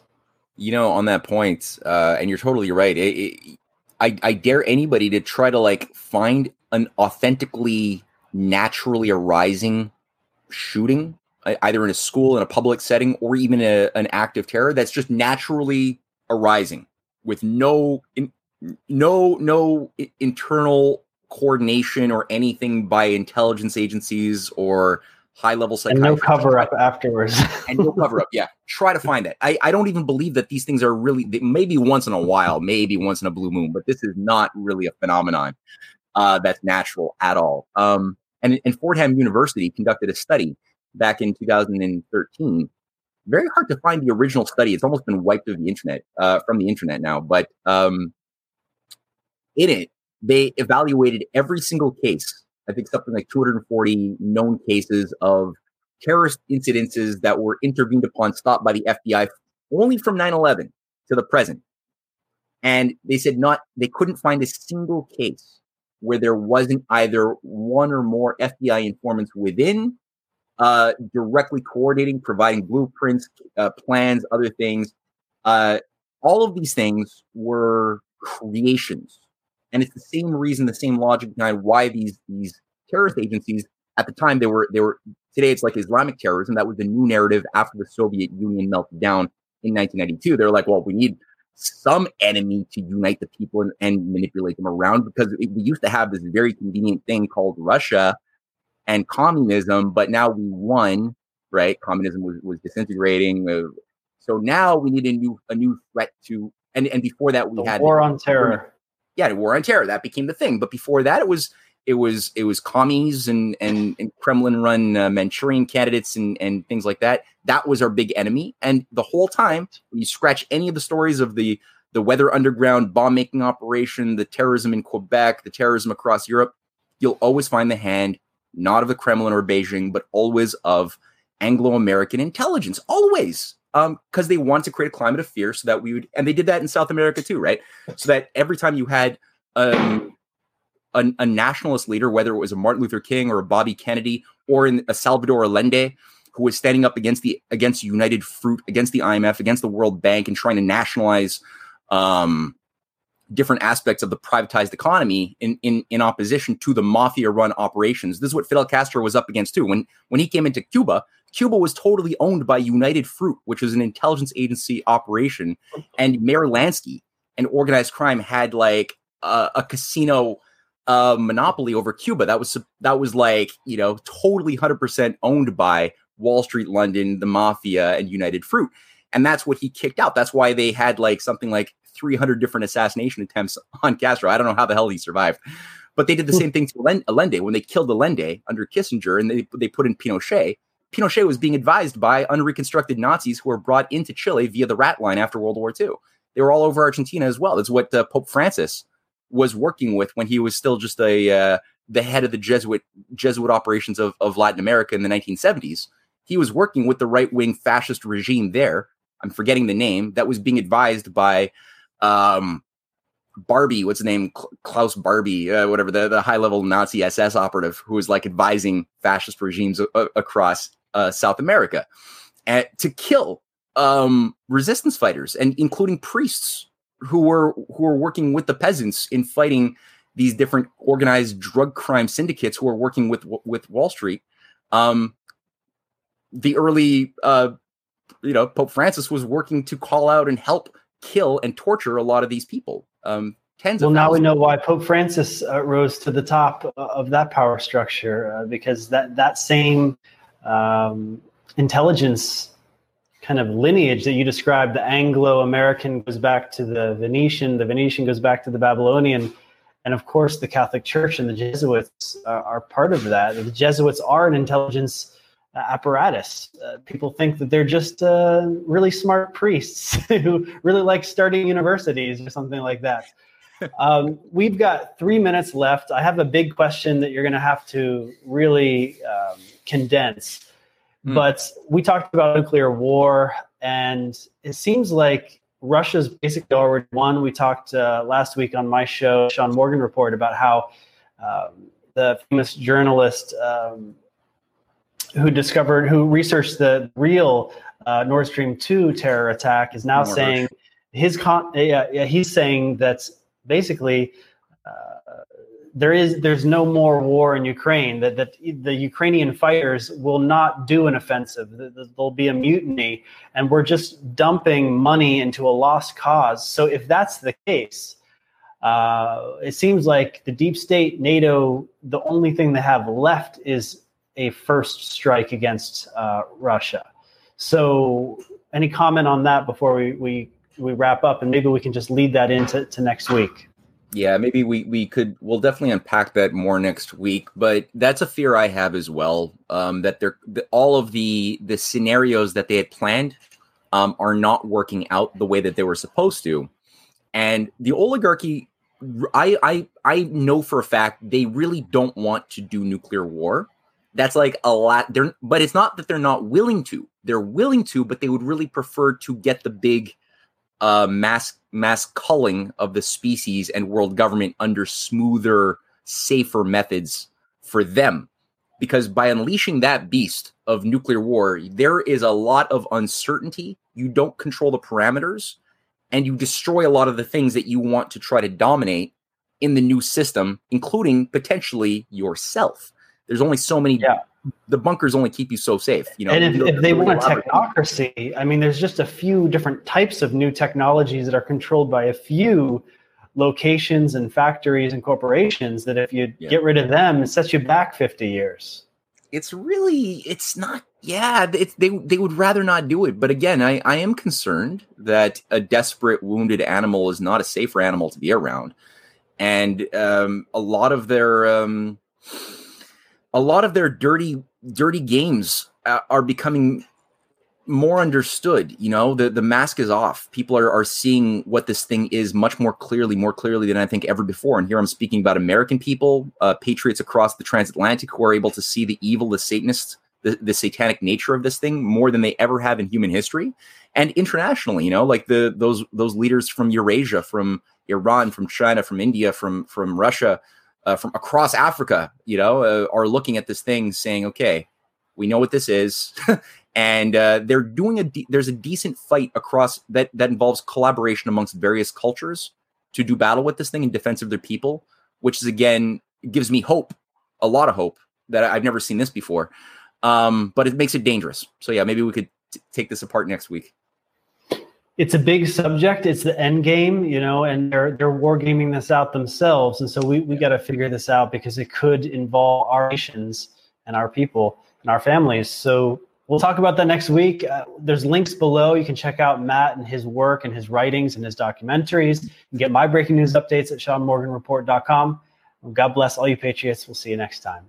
You know, on that point, uh, and you're totally right. It, it, I, I dare anybody to try to like find an authentically, naturally arising shooting, either in a school, in a public setting, or even a, an act of terror that's just naturally arising with no, in, no, no internal coordination or anything by intelligence agencies or high level psychiatry. And no cover up afterwards. and no cover up. Yeah. Try to find that. I, I don't even believe that these things are really, maybe once in a while, maybe once in a blue moon, but this is not really a phenomenon uh, that's natural at all. Um, and, and Fordham University conducted a study back in 2013. Very hard to find the original study. It's almost been wiped of the internet, uh, from the internet now. But um, in it, they evaluated every single case. I think something like 240 known cases of terrorist incidences that were intervened upon, stopped by the FBI only from 9 11 to the present. And they said not, they couldn't find a single case where there wasn't either one or more FBI informants within, uh, directly coordinating, providing blueprints, uh, plans, other things. Uh, all of these things were creations and it's the same reason, the same logic behind why these these terrorist agencies at the time they were they were today it's like Islamic terrorism. That was the new narrative after the Soviet Union melted down in 1992. They're like, well, we need some enemy to unite the people and, and manipulate them around because it, we used to have this very convenient thing called Russia and communism, but now we won, right? Communism was, was disintegrating. Uh, so now we need a new a new threat to and and before that we the had war on terror yeah, war on terror. That became the thing. But before that, it was it was it was commies and and, and Kremlin run uh, Manchurian candidates and and things like that. That was our big enemy. And the whole time, when you scratch any of the stories of the the Weather Underground bomb making operation, the terrorism in Quebec, the terrorism across Europe, you'll always find the hand not of the Kremlin or Beijing, but always of Anglo American intelligence. Always because um, they want to create a climate of fear so that we would, and they did that in South America too, right? So that every time you had um, a, a, nationalist leader, whether it was a Martin Luther King or a Bobby Kennedy or in a Salvador Allende, who was standing up against the against United Fruit, against the IMF, against the World Bank, and trying to nationalize um, different aspects of the privatized economy in, in, in opposition to the mafia run operations. This is what Fidel Castro was up against too. When when he came into Cuba, Cuba was totally owned by United Fruit, which was an intelligence agency operation, and Meyer Lansky and organized crime had like a, a casino uh, monopoly over Cuba. That was that was like you know totally hundred percent owned by Wall Street, London, the mafia, and United Fruit, and that's what he kicked out. That's why they had like something like 300 different assassination attempts on Castro. I don't know how the hell he survived. But they did the hmm. same thing to Allende when they killed Allende under Kissinger and they, they put in Pinochet. Pinochet was being advised by unreconstructed Nazis who were brought into Chile via the rat line after World War II. They were all over Argentina as well. That's what uh, Pope Francis was working with when he was still just a uh, the head of the Jesuit Jesuit operations of, of Latin America in the 1970s. He was working with the right wing fascist regime there. I'm forgetting the name that was being advised by um, Barbie, what's the name? Klaus Barbie, uh, whatever the, the high level Nazi SS operative who was like advising fascist regimes a- across uh, South America and to kill um, resistance fighters and including priests who were who were working with the peasants in fighting these different organized drug crime syndicates who were working with with Wall Street. Um, the early, uh, you know, Pope Francis was working to call out and help kill and torture a lot of these people. Um, tens well, of now we know why Pope Francis uh, rose to the top uh, of that power structure uh, because that that same um, intelligence kind of lineage that you described, the Anglo-American goes back to the Venetian, the Venetian goes back to the Babylonian, and of course the Catholic Church and the Jesuits uh, are part of that. The Jesuits are an intelligence apparatus. Uh, people think that they're just uh, really smart priests who really like starting universities or something like that. Um, we've got three minutes left. I have a big question that you're going to have to really um, condense. Mm. But we talked about nuclear war, and it seems like Russia's basically already won. We talked uh, last week on my show, Sean Morgan Report, about how um, the famous journalist um, who discovered, who researched the real uh, Nord Stream 2 terror attack is now saying his con- yeah, yeah, he's saying that basically uh, there is there's no more war in Ukraine that that the Ukrainian fighters will not do an offensive. There'll be a mutiny and we're just dumping money into a lost cause. So if that's the case uh, it seems like the deep state NATO the only thing they have left is a first strike against uh, Russia. So any comment on that before we, we we wrap up? And maybe we can just lead that into to next week. Yeah maybe we we could we'll definitely unpack that more next week but that's a fear i have as well um, that they're the, all of the the scenarios that they had planned um, are not working out the way that they were supposed to. And the oligarchy i i i know for a fact they really don't want to do nuclear war that's like a lot they're but it's not that they're not willing to they're willing to but they would really prefer to get the big uh, mass mass culling of the species and world government under smoother, safer methods for them. Because by unleashing that beast of nuclear war, there is a lot of uncertainty. You don't control the parameters, and you destroy a lot of the things that you want to try to dominate in the new system, including potentially yourself. There's only so many yeah the bunkers only keep you so safe. You know, and if, if they want a technocracy, I mean, there's just a few different types of new technologies that are controlled by a few locations and factories and corporations that if you yeah. get rid of them, it sets you back 50 years. It's really, it's not, yeah, it's, they, they would rather not do it. But again, I, I am concerned that a desperate, wounded animal is not a safer animal to be around. And um, a lot of their, um, a lot of their dirty dirty games uh, are becoming more understood you know? The the mask is off. People are, are seeing what this thing is much more clearly more clearly than i think ever before. And here i'm speaking about american people uh, patriots across the transatlantic who are able to see the evil the satanist the, the satanic nature of this thing more than they ever have in human history. And internationally you know like the those those leaders from eurasia from iran from china from india from from russia uh, from across Africa, you know, uh, are looking at this thing saying, okay, we know what this is. and uh, they're doing a de- there's a decent fight across that that involves collaboration amongst various cultures to do battle with this thing in defense of their people, which is again gives me hope, a lot of hope that I've never seen this before. Um, but it makes it dangerous. So yeah, maybe we could t- take this apart next week it's a big subject. It's the end game, you know, and they're they're wargaming this out themselves, and so we we got to figure this out because it could involve our nations and our people and our families. So we'll talk about that next week. Uh, there's links below. You can check out Matt and his work and his writings and his documentaries. And get my breaking news updates at SeanMorganReport.com. God bless all you patriots. We'll see you next time.